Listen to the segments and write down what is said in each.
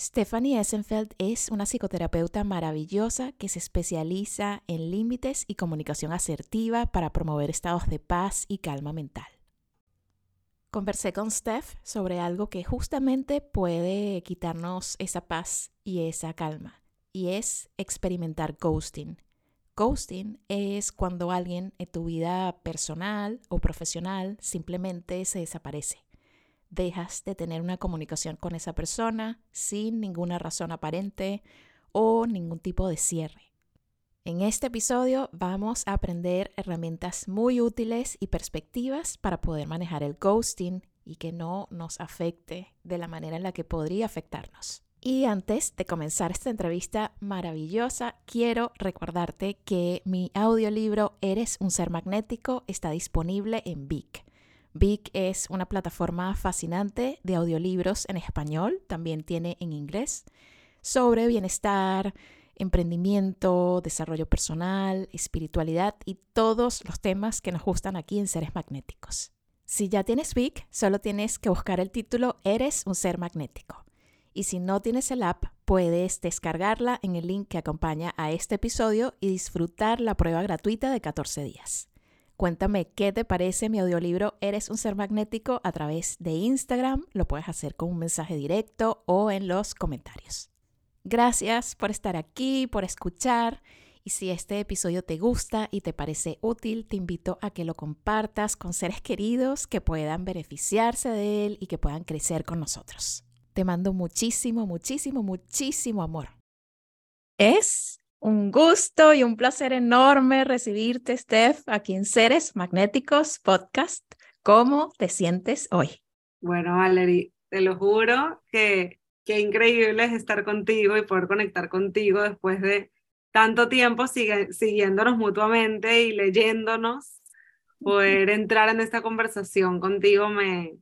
Stephanie Essenfeld es una psicoterapeuta maravillosa que se especializa en límites y comunicación asertiva para promover estados de paz y calma mental. Conversé con Steph sobre algo que justamente puede quitarnos esa paz y esa calma, y es experimentar ghosting. Ghosting es cuando alguien en tu vida personal o profesional simplemente se desaparece dejas de tener una comunicación con esa persona sin ninguna razón aparente o ningún tipo de cierre. En este episodio vamos a aprender herramientas muy útiles y perspectivas para poder manejar el ghosting y que no nos afecte de la manera en la que podría afectarnos. Y antes de comenzar esta entrevista maravillosa, quiero recordarte que mi audiolibro Eres un ser magnético está disponible en Vic. Vic es una plataforma fascinante de audiolibros en español, también tiene en inglés, sobre bienestar, emprendimiento, desarrollo personal, espiritualidad y todos los temas que nos gustan aquí en Seres Magnéticos. Si ya tienes Vic, solo tienes que buscar el título Eres un ser magnético. Y si no tienes el app, puedes descargarla en el link que acompaña a este episodio y disfrutar la prueba gratuita de 14 días. Cuéntame qué te parece mi audiolibro Eres un ser magnético a través de Instagram. Lo puedes hacer con un mensaje directo o en los comentarios. Gracias por estar aquí, por escuchar. Y si este episodio te gusta y te parece útil, te invito a que lo compartas con seres queridos que puedan beneficiarse de él y que puedan crecer con nosotros. Te mando muchísimo, muchísimo, muchísimo amor. Es un gusto y un placer enorme recibirte, Steph, aquí en Seres Magnéticos Podcast. ¿Cómo te sientes hoy? Bueno, Valerie, te lo juro que qué increíble es estar contigo y poder conectar contigo después de tanto tiempo siguiéndonos mutuamente y leyéndonos. Poder entrar en esta conversación contigo me,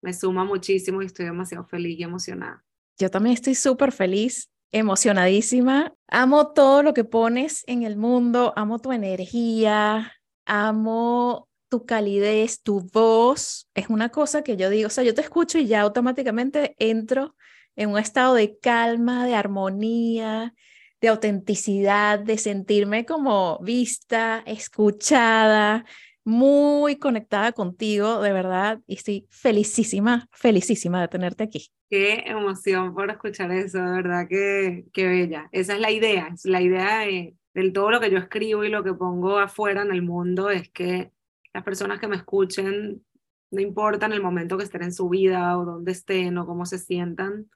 me suma muchísimo y estoy demasiado feliz y emocionada. Yo también estoy súper feliz emocionadísima. Amo todo lo que pones en el mundo, amo tu energía, amo tu calidez, tu voz. Es una cosa que yo digo, o sea, yo te escucho y ya automáticamente entro en un estado de calma, de armonía, de autenticidad, de sentirme como vista, escuchada, muy conectada contigo, de verdad, y estoy felicísima, felicísima de tenerte aquí. Qué emoción por escuchar eso, de verdad, que, qué bella. Esa es la idea, es la idea de, todo lo que yo escribo y lo que pongo afuera en el mundo es que las personas que me escuchen, no importa en el momento que estén en su vida o dónde estén o cómo se sientan,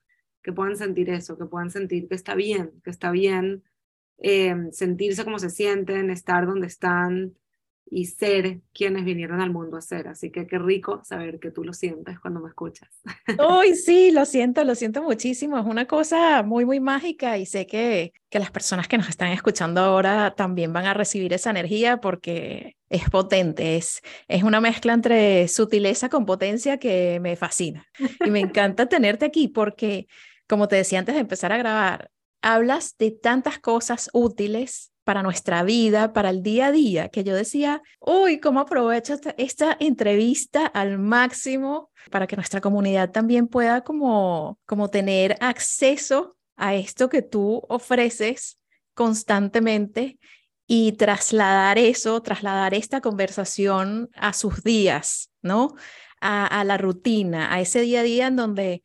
que puedan sentir eso, que puedan sentir que está bien, que está bien eh, sentirse como se sienten, estar donde están, y ser quienes vinieron al mundo a ser. Así que qué rico saber que tú lo sientes cuando me escuchas. Uy, sí, lo siento, lo siento muchísimo. Es una cosa muy, muy mágica y sé que, que las personas que nos están escuchando ahora también van a recibir esa energía porque es potente, es, es una mezcla entre sutileza con potencia que me fascina. Y me encanta tenerte aquí porque, como te decía antes de empezar a grabar, hablas de tantas cosas útiles para nuestra vida, para el día a día, que yo decía, uy, ¿cómo aprovecho esta, entrevista al máximo para que nuestra comunidad también pueda como, como tener acceso a esto que tú ofreces constantemente y trasladar eso, trasladar esta conversación a sus días, ¿no? A, a la rutina, a ese día a día en donde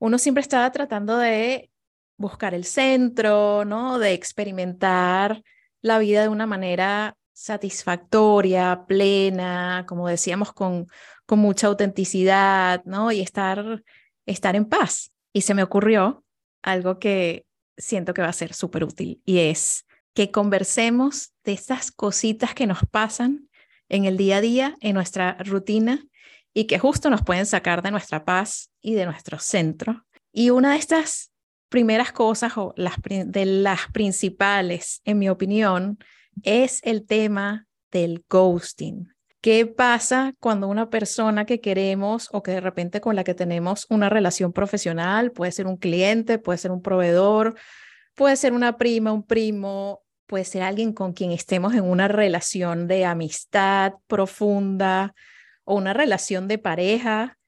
uno siempre estaba tratando de buscar el centro, ¿no? De experimentar la vida de una manera satisfactoria, plena, como decíamos, con, con mucha autenticidad, ¿no? Y estar, estar en paz. Y se me ocurrió algo que siento que va a ser súper útil y es que conversemos de estas cositas que nos pasan en el día a día, en nuestra rutina y que justo nos pueden sacar de nuestra paz y de nuestro centro. Y una de estas primeras cosas o las, de las principales, en mi opinión, es el tema del ghosting. ¿Qué pasa cuando una persona que queremos o que de repente con la que tenemos una relación profesional, puede ser un cliente, puede ser un proveedor, puede ser una prima, un primo, puede ser alguien con quien estemos en una relación de amistad profunda o una relación de pareja,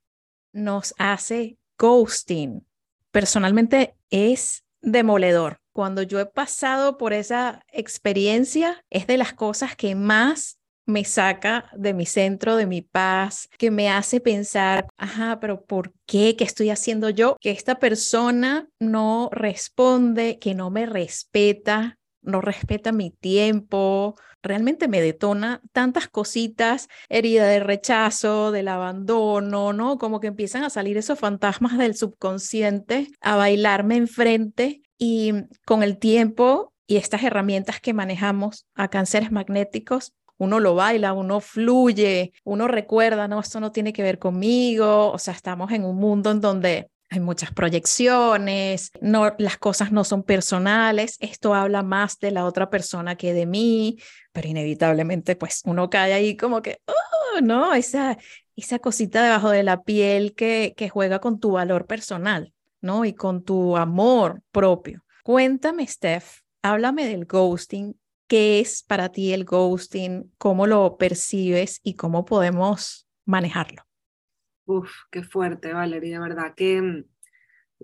nos hace ghosting? Personalmente es demoledor. Cuando yo he pasado por esa experiencia, es de las cosas que más me saca de mi centro, de mi paz, que me hace pensar, ajá, pero ¿por qué? ¿Qué estoy haciendo yo? Que esta persona no responde, que no me respeta, no respeta mi tiempo, realmente me detona tantas cositas, herida de rechazo, del abandono, ¿no? Como que empiezan a salir esos fantasmas del subconsciente a bailarme enfrente y con el tiempo y estas herramientas que manejamos a cánceres magnéticos, uno lo baila, uno fluye, uno recuerda, no, esto no tiene que ver conmigo, o sea, estamos en un mundo en donde hay muchas proyecciones, no, las cosas no son personales, esto habla más de la otra persona que de mí, pero inevitablemente pues uno cae ahí como que, oh, no, esa, esa cosita debajo de la piel que, que juega con tu valor personal, ¿no? Y con tu amor propio. Cuéntame, Steph, háblame del ghosting. ¿Qué es para ti el ghosting? ¿Cómo lo percibes y cómo podemos manejarlo? Uf, qué fuerte, Valeria, de verdad que, mm,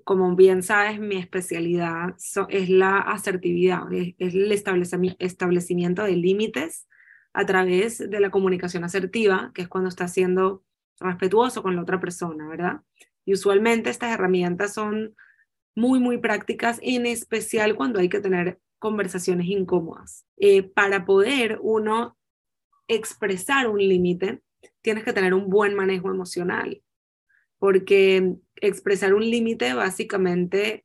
como bien sabes, mi especialidad es la asertividad, es, el establecimiento de límites a través de la comunicación asertiva, que es cuando estás siendo respetuoso con la otra persona, ¿verdad? Y usualmente estas herramientas son muy, muy prácticas, en especial cuando hay que tener conversaciones incómodas. Eh, para poder uno expresar un límite, tienes que tener un buen manejo emocional, porque expresar un límite básicamente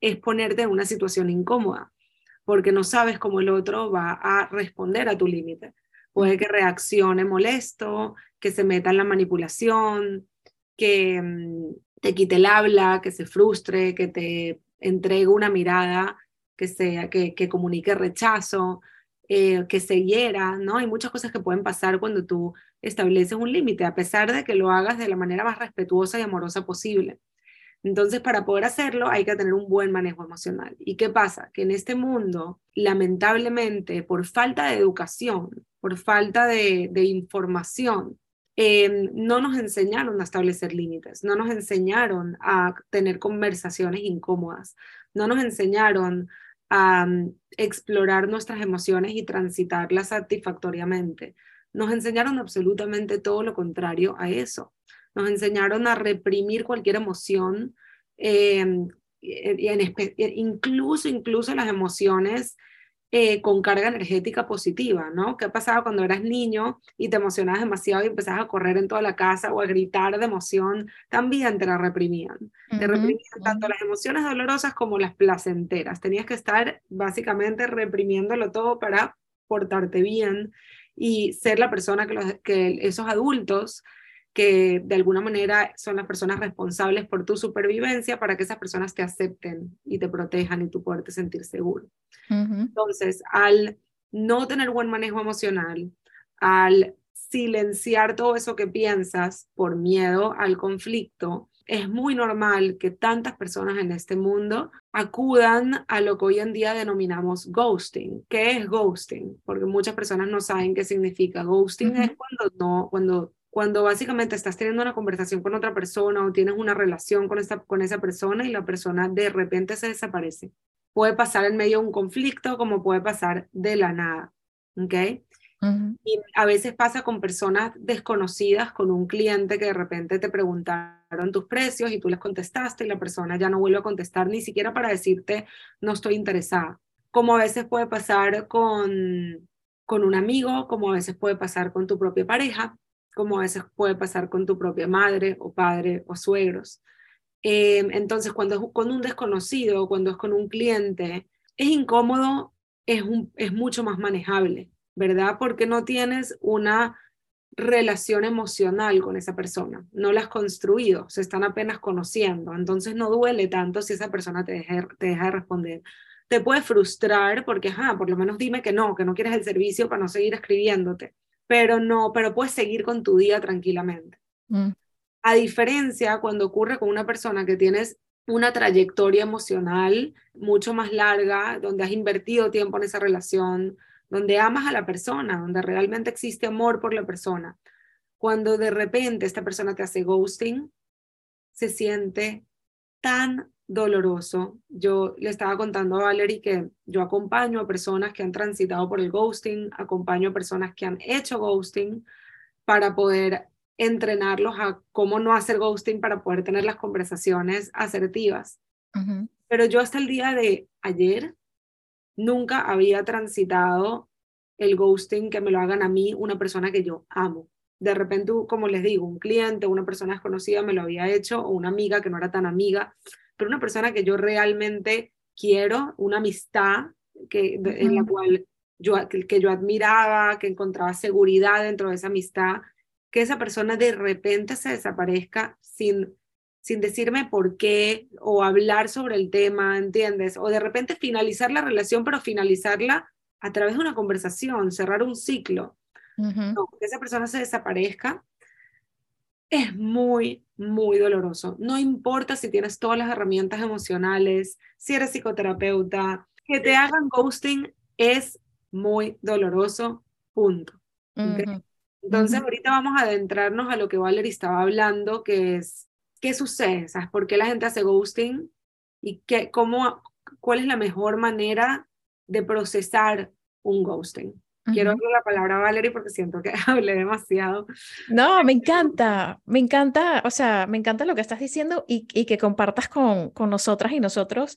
es ponerte en una situación incómoda, porque no sabes cómo el otro va a responder a tu límite. Puede que reaccione molesto, que se meta en la manipulación, que mm, te quite el habla, que se frustre, que te entregue una mirada que, sea, que, que comunique rechazo, eh, que se hiera, ¿no? Hay muchas cosas que pueden pasar cuando tú estableces un límite, a pesar de que lo hagas de la manera más respetuosa y amorosa posible. Entonces, para poder hacerlo hay que tener un buen manejo emocional. ¿Y qué pasa? Que en este mundo, lamentablemente, por falta de educación, por falta de, información, em, no nos enseñaron a establecer límites, no nos enseñaron a tener conversaciones incómodas, no nos enseñaron a mm, explorar nuestras emociones y transitarlas satisfactoriamente. Nos enseñaron absolutamente todo lo contrario a eso. Nos enseñaron a reprimir cualquier emoción, em, y incluso, incluso las emociones eh, con carga energética positiva, ¿no? ¿Qué pasaba cuando eras niño y te emocionabas demasiado y empezabas a correr en toda la casa o a gritar de emoción? También te la reprimían. Te reprimían tanto las emociones dolorosas como las placenteras. Tenías que estar básicamente reprimiéndolo todo para portarte bien y ser la persona que, que esos adultos que de alguna manera son las personas responsables por tu supervivencia para que esas personas te acepten y te protejan y tú poderte sentir seguro. Entonces, al no tener buen manejo emocional, al silenciar todo eso que piensas por miedo al conflicto, es muy normal que tantas personas en este mundo acudan a lo que hoy en día denominamos ghosting. ¿Qué es ghosting? Porque muchas personas no saben qué significa. Ghosting es cuando no, cuando cuando básicamente estás teniendo una conversación con otra persona o tienes una relación con, esta, con esa persona y la persona de repente se desaparece. Puede pasar en medio de un conflicto como puede pasar de la nada. ¿Ok? Y a veces pasa con personas desconocidas, con un cliente que de repente te preguntaron tus precios y tú les contestaste y la persona ya no vuelve a contestar ni siquiera para decirte no estoy interesada. Como a veces puede pasar con, con un amigo, como a veces puede pasar con tu propia pareja, como a veces puede pasar con tu propia madre o padre o suegros. Eh, entonces, cuando es con un desconocido, cuando es con un cliente, es incómodo, es, un, es mucho más manejable, ¿verdad? Porque no tienes una relación emocional con esa persona, no la has construido, se están apenas conociendo, entonces no duele tanto si esa persona te deja, te deja de responder. Te puede frustrar porque, ajá, por lo menos dime que no, que no quieres el servicio para no seguir escribiéndote pero no, pero puedes seguir con tu día tranquilamente. Mm. A diferencia cuando ocurre con una persona que tienes una trayectoria emocional mucho más larga, donde has invertido tiempo en esa relación, donde amas a la persona, donde realmente existe amor por la persona. Cuando de repente esta persona te hace ghosting, se siente tan doloroso. Yo le estaba contando a Valerie que yo acompaño a personas que han transitado por el ghosting, acompaño a personas que han hecho ghosting para poder entrenarlos a cómo no hacer ghosting para poder tener las conversaciones asertivas. Pero yo hasta el día de ayer nunca había transitado el ghosting que me lo hagan a mí una persona que yo amo. De repente, como les digo, un cliente, una persona desconocida me lo había hecho o una amiga que no era tan amiga, pero una persona que yo realmente quiero, una amistad que, en la cual yo, que yo admiraba, que encontraba seguridad dentro de esa amistad, que esa persona de repente se desaparezca sin, sin decirme por qué o hablar sobre el tema, ¿entiendes? O de repente finalizar la relación, pero finalizarla a través de una conversación, cerrar un ciclo. Que esa persona se desaparezca es muy, muy doloroso. No importa si tienes todas las herramientas emocionales, si eres psicoterapeuta, que te hagan ghosting es muy doloroso, punto. Entonces, ahorita vamos a adentrarnos a lo que Valerie estaba hablando, que es, ¿qué sucede? ¿Sabes por qué la gente hace ghosting? ¿Y qué, cómo, cuál es la mejor manera de procesar un ghosting? Quiero darle la palabra a Valerie porque siento que hablé demasiado. No, me encanta, me encanta, o sea, me encanta lo que estás diciendo y, y que compartas con, con nosotras y nosotros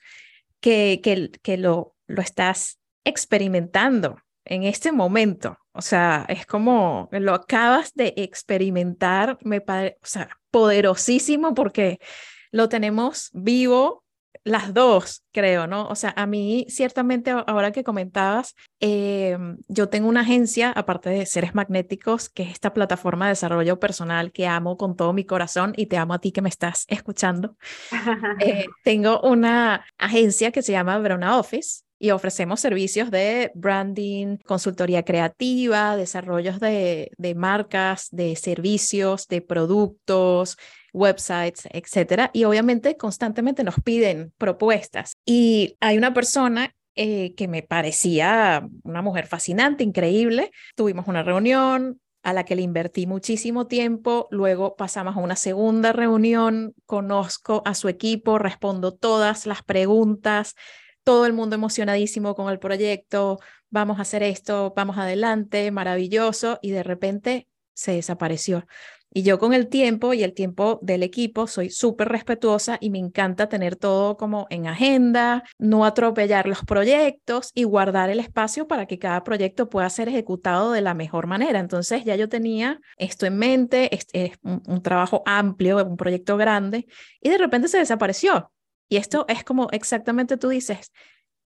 que, que, que lo, lo estás experimentando en este momento. O sea, es como lo acabas de experimentar, me parece, o sea, poderosísimo porque lo tenemos vivo las dos, creo, ¿no? O sea, a mí ciertamente ahora que comentabas, eh, yo tengo una agencia, aparte de Seres Magnéticos, que es esta plataforma de desarrollo personal que amo con todo mi corazón y te amo a ti que me estás escuchando. Eh, tengo una agencia que se llama Brona Office y ofrecemos servicios de branding, consultoría creativa, desarrollos de, de marcas, de servicios, de productos, websites, etcétera. Y obviamente constantemente nos piden propuestas. Y hay una persona eh, que me parecía una mujer fascinante, increíble. Tuvimos una reunión a la que le invertí muchísimo tiempo, luego pasamos a una segunda reunión, conozco a su equipo, respondo todas las preguntas, todo el mundo emocionadísimo con el proyecto, vamos a hacer esto, vamos adelante, maravilloso, y de repente se desapareció. Y yo con el tiempo y el tiempo del equipo soy súper respetuosa y me encanta tener todo como en agenda, no atropellar los proyectos y guardar el espacio para que cada proyecto pueda ser ejecutado de la mejor manera. Entonces ya yo tenía esto en mente, es, un, un trabajo amplio, un proyecto grande y de repente se desapareció. Y esto es como exactamente tú dices,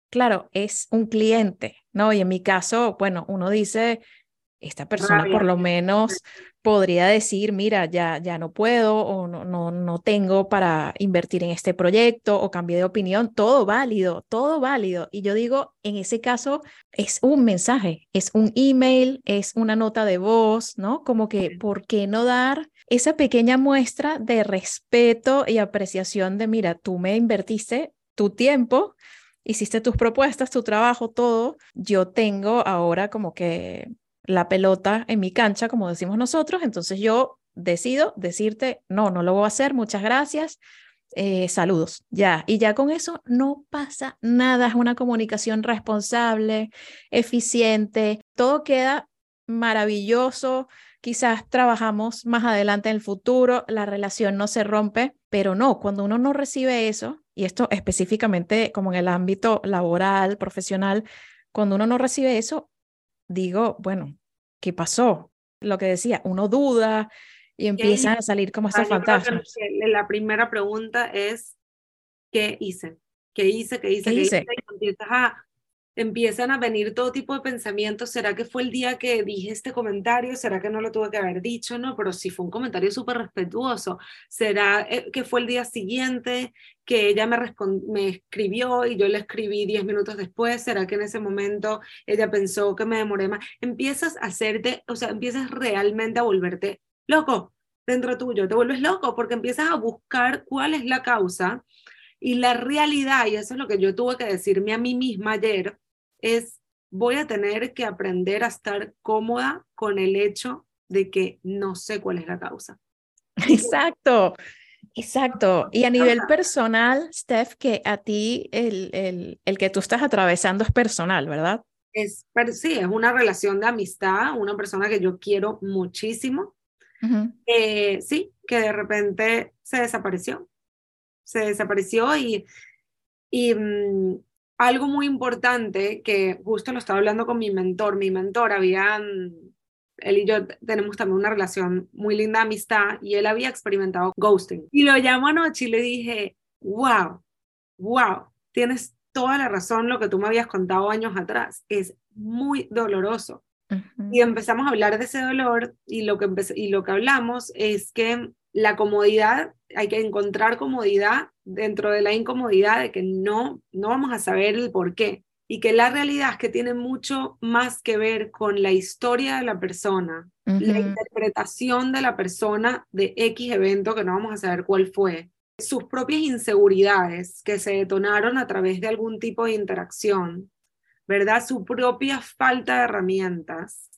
claro, es un cliente, ¿no? Y en mi caso, bueno, uno dice, esta persona por lo menos podría decir, mira, ya, ya no puedo o no, no, no tengo para invertir en este proyecto o cambié de opinión, todo válido, todo válido. Y yo digo, en ese caso es un mensaje, es un email, es una nota de voz, ¿no? Como que, ¿por qué no dar esa pequeña muestra de respeto y apreciación de, mira, tú me invertiste tu tiempo, hiciste tus propuestas, tu trabajo, todo, yo tengo ahora como que la pelota en mi cancha, como decimos nosotros, entonces yo decido decirte, no, no lo voy a hacer, muchas gracias, eh, saludos, ya. Y ya con eso no pasa nada, es una comunicación responsable, eficiente, todo queda maravilloso, quizás trabajamos más adelante en el futuro, la relación no se rompe, pero no, cuando uno no recibe eso, y esto específicamente como en el ámbito laboral, profesional, cuando uno no recibe eso, digo, bueno, ¿qué pasó? Lo que decía, uno duda y empiezan a salir como estos fantasmas. La primera pregunta es, ¿qué hice? ¿Qué hice? ¿Qué hice? ¿Qué, hice? Y empiezas a empiezan a venir todo tipo de pensamientos. ¿Será que fue el día que dije este comentario? ¿Será que no lo tuve que haber dicho? No, pero sí fue un comentario súper respetuoso. ¿Será eh, que fue el día siguiente que ella me, me escribió y yo le escribí 10 minutos después? ¿Será que en ese momento ella pensó que me demoré más? Empiezas a hacerte, o sea, empiezas realmente a volverte loco dentro tuyo, te vuelves loco porque empiezas a buscar cuál es la causa. Y la realidad, y eso es lo que yo tuve que decirme a mí misma ayer, es voy a tener que aprender a estar cómoda con el hecho de que no sé cuál es la causa. Exacto. Exacto. Y a nivel personal, Steph, que a ti el, el, el que tú estás atravesando es personal, ¿verdad? Es, sí, es una relación de amistad, una persona que yo quiero muchísimo. Eh, sí, que de repente se desapareció. Se desapareció y, y mm, algo muy importante que justo lo estaba hablando con mi mentor. Mi mentor había él y yo tenemos también una relación muy linda de amistad y él había experimentado ghosting. Y lo llamo anoche y le dije, wow, wow, tienes toda la razón lo que tú me habías contado años atrás. Es muy doloroso. Y empezamos a hablar de ese dolor y lo, que y lo que hablamos es que la comodidad, hay que encontrar comodidad dentro de la incomodidad de que no, no vamos a saber el por qué. Y que la realidad es que tiene mucho más que ver con la historia de la persona, la interpretación de la persona de X evento que no vamos a saber cuál fue, sus propias inseguridades que se detonaron a través de algún tipo de interacción, ¿verdad? Su propia falta de herramientas,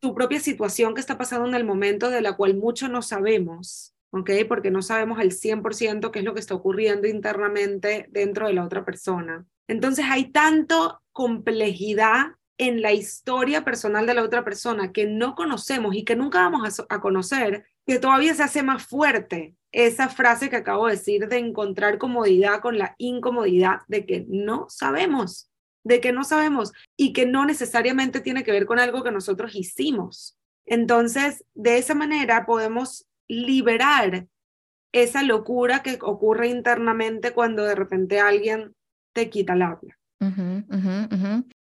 su propia situación que está pasando en el momento de la cual mucho no sabemos, ¿ok? Porque no sabemos al 100% qué es lo que está ocurriendo internamente dentro de la otra persona. Entonces hay tanto complejidad en la historia personal de la otra persona que no conocemos y que nunca vamos a, conocer, que todavía se hace más fuerte esa frase que acabo de decir de encontrar comodidad con la incomodidad de que no sabemos, de que no sabemos y que no necesariamente tiene que ver con algo que nosotros hicimos. Entonces, de esa manera podemos liberar esa locura que ocurre internamente cuando de repente alguien te quita el habla.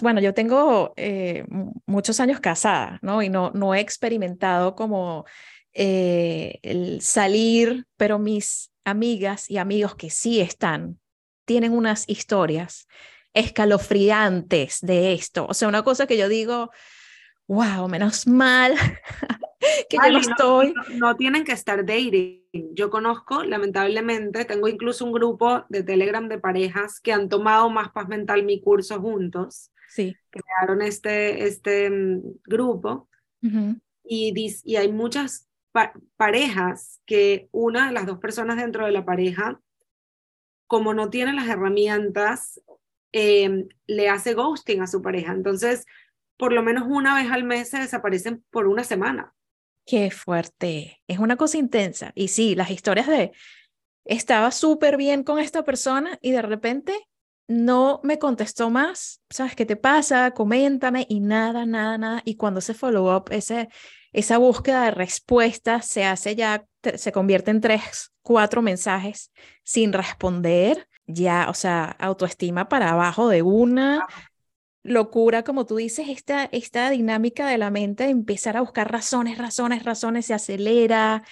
Bueno, yo tengo eh, muchos años casada, ¿no? Y no, no he experimentado como eh, el salir, pero mis amigas y amigos que sí están, tienen unas historias escalofriantes de esto. O sea, una cosa que yo digo, wow, menos mal que yo no estoy. No, tienen que estar dating. Yo conozco, lamentablemente, tengo incluso un grupo de Telegram de parejas que han tomado más paz mental mi curso juntos. Sí. Crearon este, este mm, grupo y, y hay muchas parejas que una de las dos personas dentro de la pareja, como no tiene las herramientas, em, le hace ghosting a su pareja. Entonces, por lo menos una vez al mes se desaparecen por una semana. Qué fuerte. Es una cosa intensa. Y sí, las historias de estaba súper bien con esta persona y de repente no me contestó más. ¿Sabes qué te pasa? Coméntame y nada, nada, nada. Y cuando ese, esa búsqueda de respuestas se hace ya, se convierte en tres, cuatro mensajes sin responder. Ya, o sea, autoestima para abajo de una, locura, como tú dices, esta, esta dinámica de la mente de empezar a buscar razones, razones, razones, se acelera,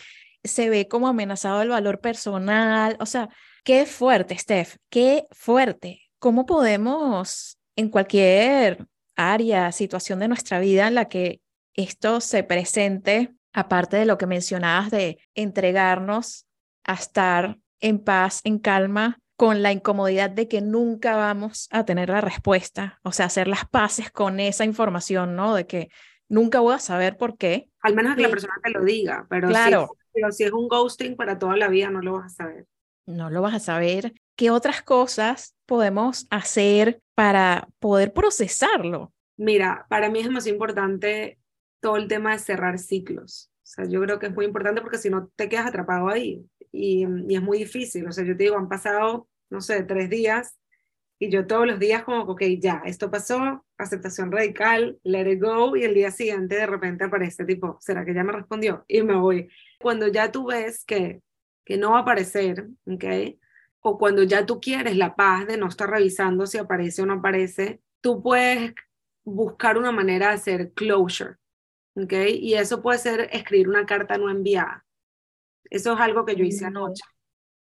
se ve como amenazado el valor personal. O sea, qué fuerte, Steph, qué fuerte. ¿Cómo podemos en cualquier área, situación de nuestra vida en la que esto se presente, aparte de lo que mencionabas de entregarnos a estar en paz, en calma, con la incomodidad de que nunca vamos a tener la respuesta, o sea, hacer las paces con esa información, ¿no? De que nunca voy a saber por qué. Al menos que la persona te lo diga, pero, claro. si, pero si es un ghosting para toda la vida, no lo vas a saber. No lo vas a saber. ¿Qué otras cosas podemos hacer para poder procesarlo? Mira, para mí es más importante todo el tema de cerrar ciclos. O sea, yo creo que es muy importante porque si no te quedas atrapado ahí y, es muy difícil. O sea, yo te digo, han pasado, no sé, tres días y yo todos los días como, ok, ya, esto pasó, aceptación radical, let it go, y el día siguiente de repente aparece tipo, ¿será que ya me respondió? Y me voy. Cuando ya tú ves que, que no va a aparecer, ¿ok? O cuando ya tú quieres la paz de no estar revisando si aparece o no aparece, tú puedes buscar una manera de hacer closure, ¿ok? Y eso puede ser escribir una carta no enviada. Eso es algo que yo hice anoche.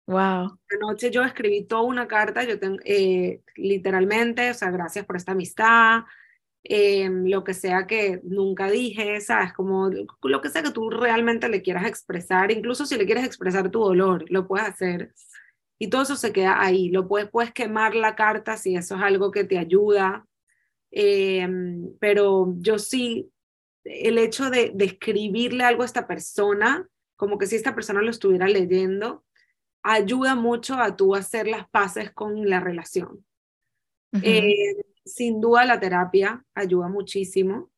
Wow. Anoche yo escribí toda una carta, yo tengo, eh, literalmente, o sea, gracias por esta amistad, em, lo que sea que nunca dije, ¿sabes? Como lo que sea que tú realmente le quieras expresar, incluso si le quieres expresar tu dolor, lo puedes hacer. Y todo eso se queda ahí. Lo puedes, puedes quemar la carta si eso es algo que te ayuda. Em, pero yo sí, el hecho de, de escribirle algo a esta persona, como que si esta persona lo estuviera leyendo, ayuda mucho a tú hacer las paces con la relación. Eh, sin duda la terapia ayuda muchísimo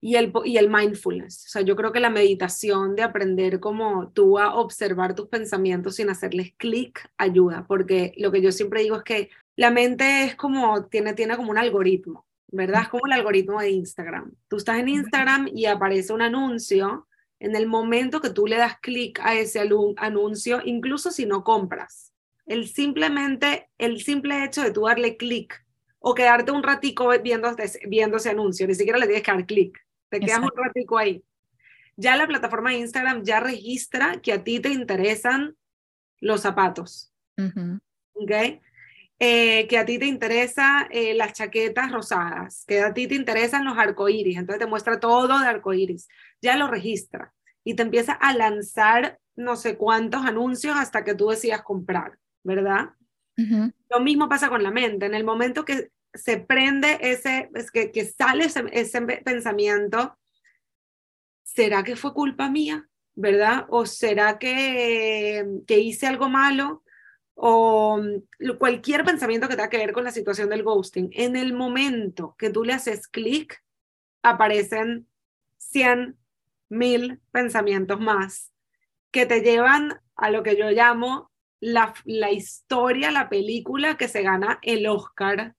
y el, y el mindfulness. O sea, yo creo que la meditación de aprender como tú a observar tus pensamientos sin hacerles clic ayuda, porque lo que yo siempre digo es que la mente es como, tiene, tiene como un algoritmo, ¿verdad? Es como el algoritmo de Instagram. Tú estás en Instagram y aparece un anuncio. En el momento que tú le das clic a ese anuncio, incluso si no compras, el simplemente, el simple hecho de tú darle clic o quedarte un ratico viendo, viendo ese anuncio, ni siquiera le tienes que dar clic, te quedas un ratico ahí. Ya la plataforma de Instagram ya registra que a ti te interesan los zapatos, ¿ok? Eh, que a ti te interesan eh, las chaquetas rosadas, que a ti te interesan los arcoíris, entonces te muestra todo de arcoíris, ya lo registra y te empieza a lanzar no sé cuántos anuncios hasta que tú decidas comprar, ¿verdad? Lo mismo pasa con la mente. En el momento que se prende ese, es que, que sale ese, ese, pensamiento, ¿será que fue culpa mía? ¿Verdad? ¿O será que, que hice algo malo? O mm, cualquier pensamiento que tenga que ver con la situación del ghosting. En el momento que tú le haces clic, aparecen 100 mil pensamientos más que te llevan a lo que yo llamo la, la, historia, la película que se gana el Oscar.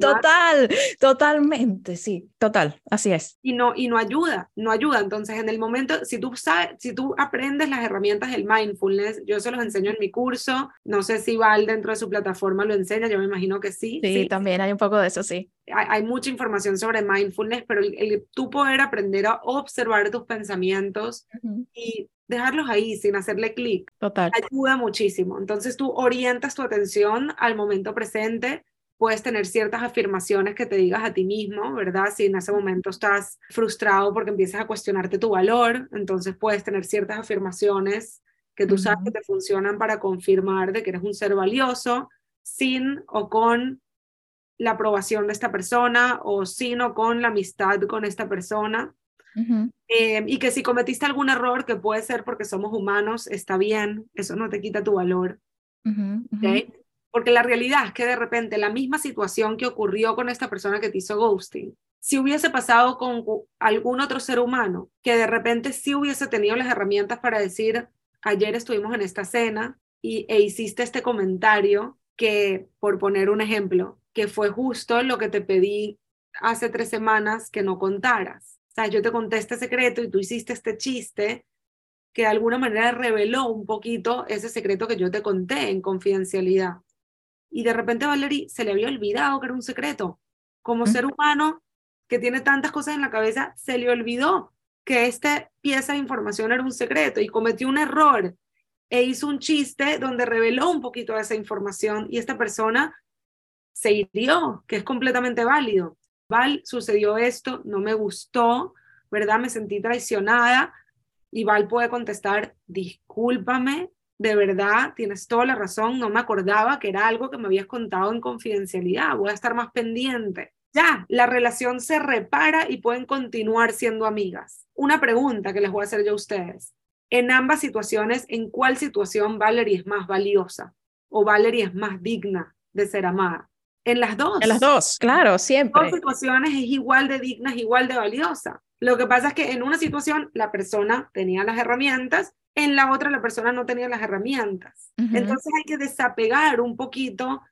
Total, totalmente, sí, total, así es. Y no, y no ayuda, no ayuda. Entonces, en el momento, si tú sabes, si tú aprendes las herramientas del mindfulness, yo se los enseño en mi curso, no sé si Val dentro de su plataforma lo enseña, yo me imagino que sí. Sí, también hay un poco de eso, sí. Hay, hay mucha información sobre mindfulness, pero el, tú poder aprender a observar tus pensamientos y dejarlos ahí sin hacerle clic. Total. Ayuda muchísimo. Entonces tú orientas tu atención al momento presente. Puedes tener ciertas afirmaciones que te digas a ti mismo, ¿verdad? Si en ese momento estás frustrado porque empiezas a cuestionarte tu valor, entonces puedes tener ciertas afirmaciones que tú sabes que te funcionan para confirmar de que eres un ser valioso, sin o con la aprobación de esta persona o sin o con la amistad con esta persona. Eh, y que si cometiste algún error, que puede ser porque somos humanos, está bien, eso no te quita tu valor. Porque la realidad es que de repente la misma situación que ocurrió con esta persona que te hizo ghosting, si hubiese pasado con algún otro ser humano, que de repente sí hubiese tenido las herramientas para decir, ayer estuvimos en esta cena y, e hiciste este comentario que, por poner un ejemplo, que fue justo lo que te pedí hace tres semanas que no contaras. O sea, yo te conté este secreto y tú hiciste este chiste que de alguna manera reveló un poquito ese secreto que yo te conté en confidencialidad. Y de repente a Valerie se le había olvidado que era un secreto. Como ser humano que tiene tantas cosas en la cabeza, se le olvidó que esta pieza de información era un secreto y cometió un error e hizo un chiste donde reveló un poquito de esa información y esta persona se hirió, que es completamente válido. Val, sucedió esto, no me gustó, ¿verdad? Me sentí traicionada. Y Val puede contestar, discúlpame, de verdad, tienes toda la razón, no me acordaba que era algo que me habías contado en confidencialidad, voy a estar más pendiente. Ya, la relación se repara y pueden continuar siendo amigas. Una pregunta que les voy a hacer yo a ustedes. En ambas situaciones, ¿en cuál situación Valerie es más valiosa o Valerie es más digna de ser amada? En las dos. En las dos, claro, siempre. En dos situaciones es igual de digna, es igual de valiosa. Lo que pasa es que en una situación la persona tenía las herramientas, en la otra la persona no tenía las herramientas. Entonces hay que desapegar un poquito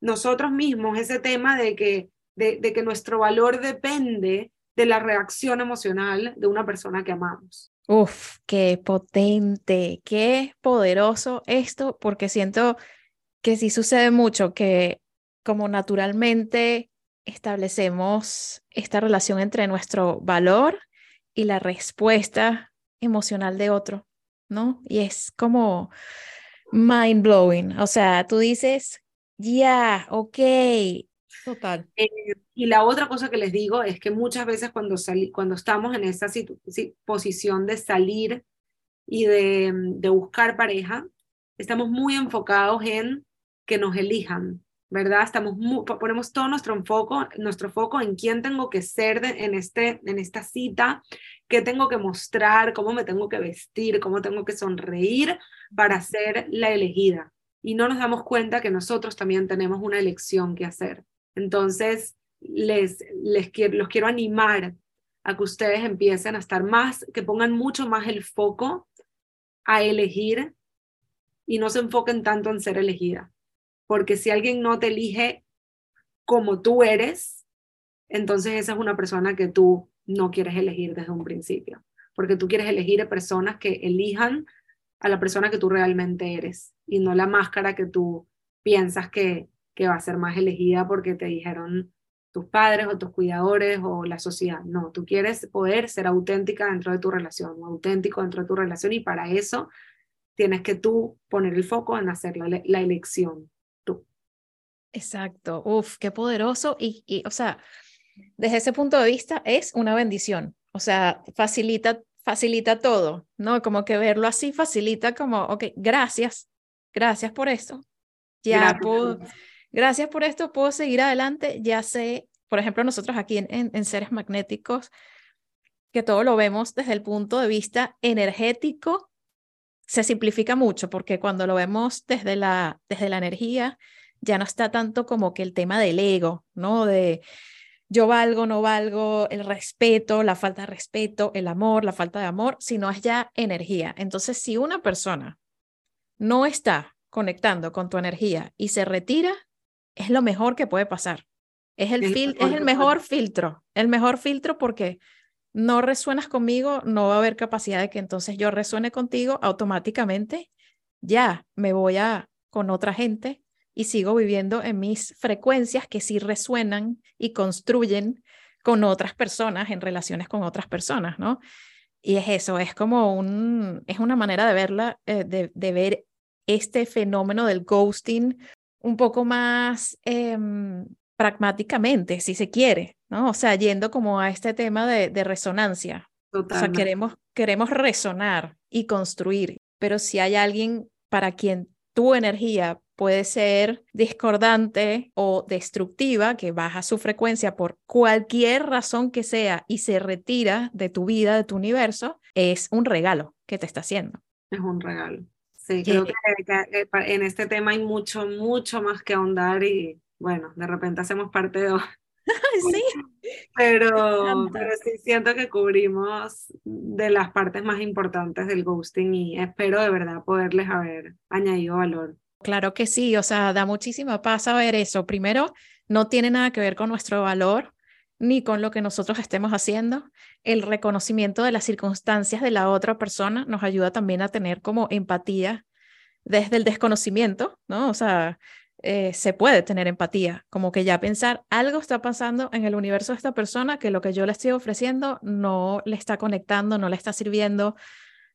nosotros mismos ese tema de que, de, de que nuestro valor depende de la reacción emocional de una persona que amamos. Uf, qué potente, qué poderoso esto, porque siento que sí sucede mucho que como naturalmente establecemos esta relación entre nuestro valor y la respuesta emocional de otro, ¿no? Y es como mind blowing, o sea, tú dices, ya, ok, total. Eh, y la otra cosa que les digo es que muchas veces cuando, cuando estamos en esa posición de salir y de, de buscar pareja, estamos muy enfocados en que nos elijan, ¿verdad? Estamos ponemos todo nuestro foco, nuestro foco en quién tengo que ser en, este, en esta cita, qué tengo que mostrar, cómo me tengo que vestir, cómo tengo que sonreír para ser la elegida. Y no nos damos cuenta que nosotros también tenemos una elección que hacer. Entonces, les, les quiero, los quiero animar a que ustedes empiecen a estar más, que pongan mucho más el foco a elegir y no se enfoquen tanto en ser elegida porque si alguien no te elige como tú eres, entonces esa es una persona que tú no quieres elegir desde un principio, porque tú quieres elegir a personas que elijan a la persona que tú realmente eres y no la máscara que tú piensas que, va a ser más elegida porque te dijeron tus padres o tus cuidadores o la sociedad. No, tú quieres poder ser auténtica dentro de tu relación, auténtico dentro de tu relación y para eso tienes que tú poner el foco en hacer la elección. Exacto, uf, qué poderoso. Y, y, o sea, desde ese punto de vista es una bendición, o sea, facilita, facilita todo, ¿no? Como que verlo así facilita como, ok, gracias, gracias por esto, ya gracias. puedo, gracias por esto, puedo seguir adelante, ya sé, por ejemplo, nosotros aquí en, en, en seres magnéticos, que todo lo vemos desde el punto de vista energético, se simplifica mucho porque cuando lo vemos desde la, desde la energía, ya no está tanto como que el tema del ego, ¿no? De yo valgo, no valgo, el respeto, la falta de respeto, el amor, la falta de amor, sino es ya energía. Entonces, si una persona no está conectando con tu energía y se retira, es lo mejor que puede pasar. Es el, fil es el mejor filtro, el mejor filtro porque no resuenas conmigo, no va a haber capacidad de que entonces yo resuene contigo automáticamente. Ya me voy a con otra gente y sigo viviendo en mis frecuencias que sí resuenan y construyen con otras personas, en relaciones con otras personas, ¿no? Y es eso, es como un, es una manera de verla, eh, de, de, ver este fenómeno del ghosting un poco más em, pragmáticamente, si se quiere, ¿no? O sea, yendo como a este tema de, de resonancia. Totalmente. O sea, queremos, queremos resonar y construir, pero si hay alguien para quien tu energía puede ser discordante o destructiva, que baja su frecuencia por cualquier razón que sea y se retira de tu vida, de tu universo, es un regalo que te está haciendo. Es un regalo. Sí, creo que, que, en este tema hay mucho, mucho más que ahondar y bueno, de repente hacemos parte de... sí. Pero, pero sí siento que cubrimos de las partes más importantes del ghosting y espero de verdad poderles haber añadido valor. Claro que sí, o sea, da muchísima paz saber eso. Primero, no tiene nada que ver con nuestro valor ni con lo que nosotros estemos haciendo. El reconocimiento de las circunstancias de la otra persona nos ayuda también a tener como empatía desde el desconocimiento, ¿no? O sea, eh, se puede tener empatía, como que ya pensar, algo está pasando en el universo de esta persona que lo que yo le estoy ofreciendo no le está conectando, no le está sirviendo,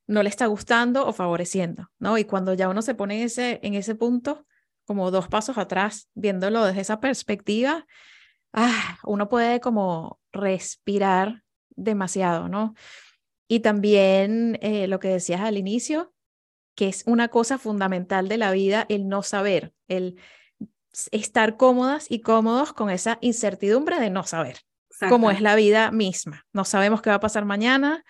no le está gustando o favoreciendo, ¿no? Y cuando ya uno se pone ese, en ese punto, como dos pasos atrás, viéndolo desde esa perspectiva, ah, uno puede como respirar demasiado, ¿no? Y también eh, lo que decías al inicio, que es una cosa fundamental de la vida, el no saber, el estar cómodas y cómodos con esa incertidumbre de no saber, cómo es la vida misma. No sabemos qué va a pasar mañana,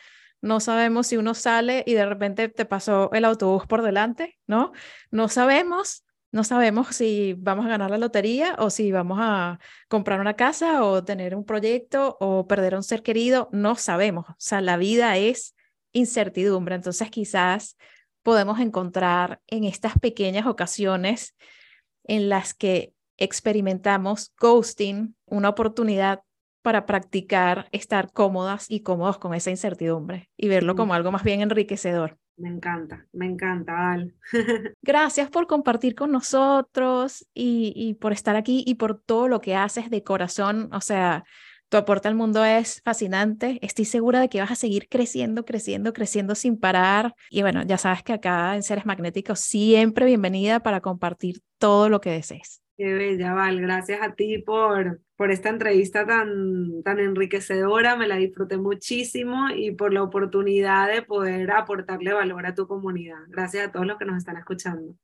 no sabemos si uno sale y de repente te pasó el autobús por delante, ¿no? No sabemos, no sabemos si vamos a ganar la lotería o si vamos a comprar una casa o tener un proyecto o perder a un ser querido, no sabemos. O sea, la vida es incertidumbre, entonces quizás podemos encontrar en estas pequeñas ocasiones en las que experimentamos ghosting una oportunidad para practicar estar cómodas y cómodos con esa incertidumbre y verlo como algo más bien enriquecedor. Me encanta, me encanta, Al. Gracias por compartir con nosotros y, y, por estar aquí y por todo lo que haces de corazón. O sea, tu aporte al mundo es fascinante. Estoy segura de que vas a seguir creciendo, creciendo, creciendo sin parar. Y bueno, ya sabes que acá en Seres Magnéticos siempre bienvenida para compartir todo lo que desees. Qué bella, Val. Gracias a ti por, por esta entrevista tan, tan enriquecedora. Me la disfruté muchísimo y por la oportunidad de poder aportarle valor a tu comunidad. Gracias a todos los que nos están escuchando.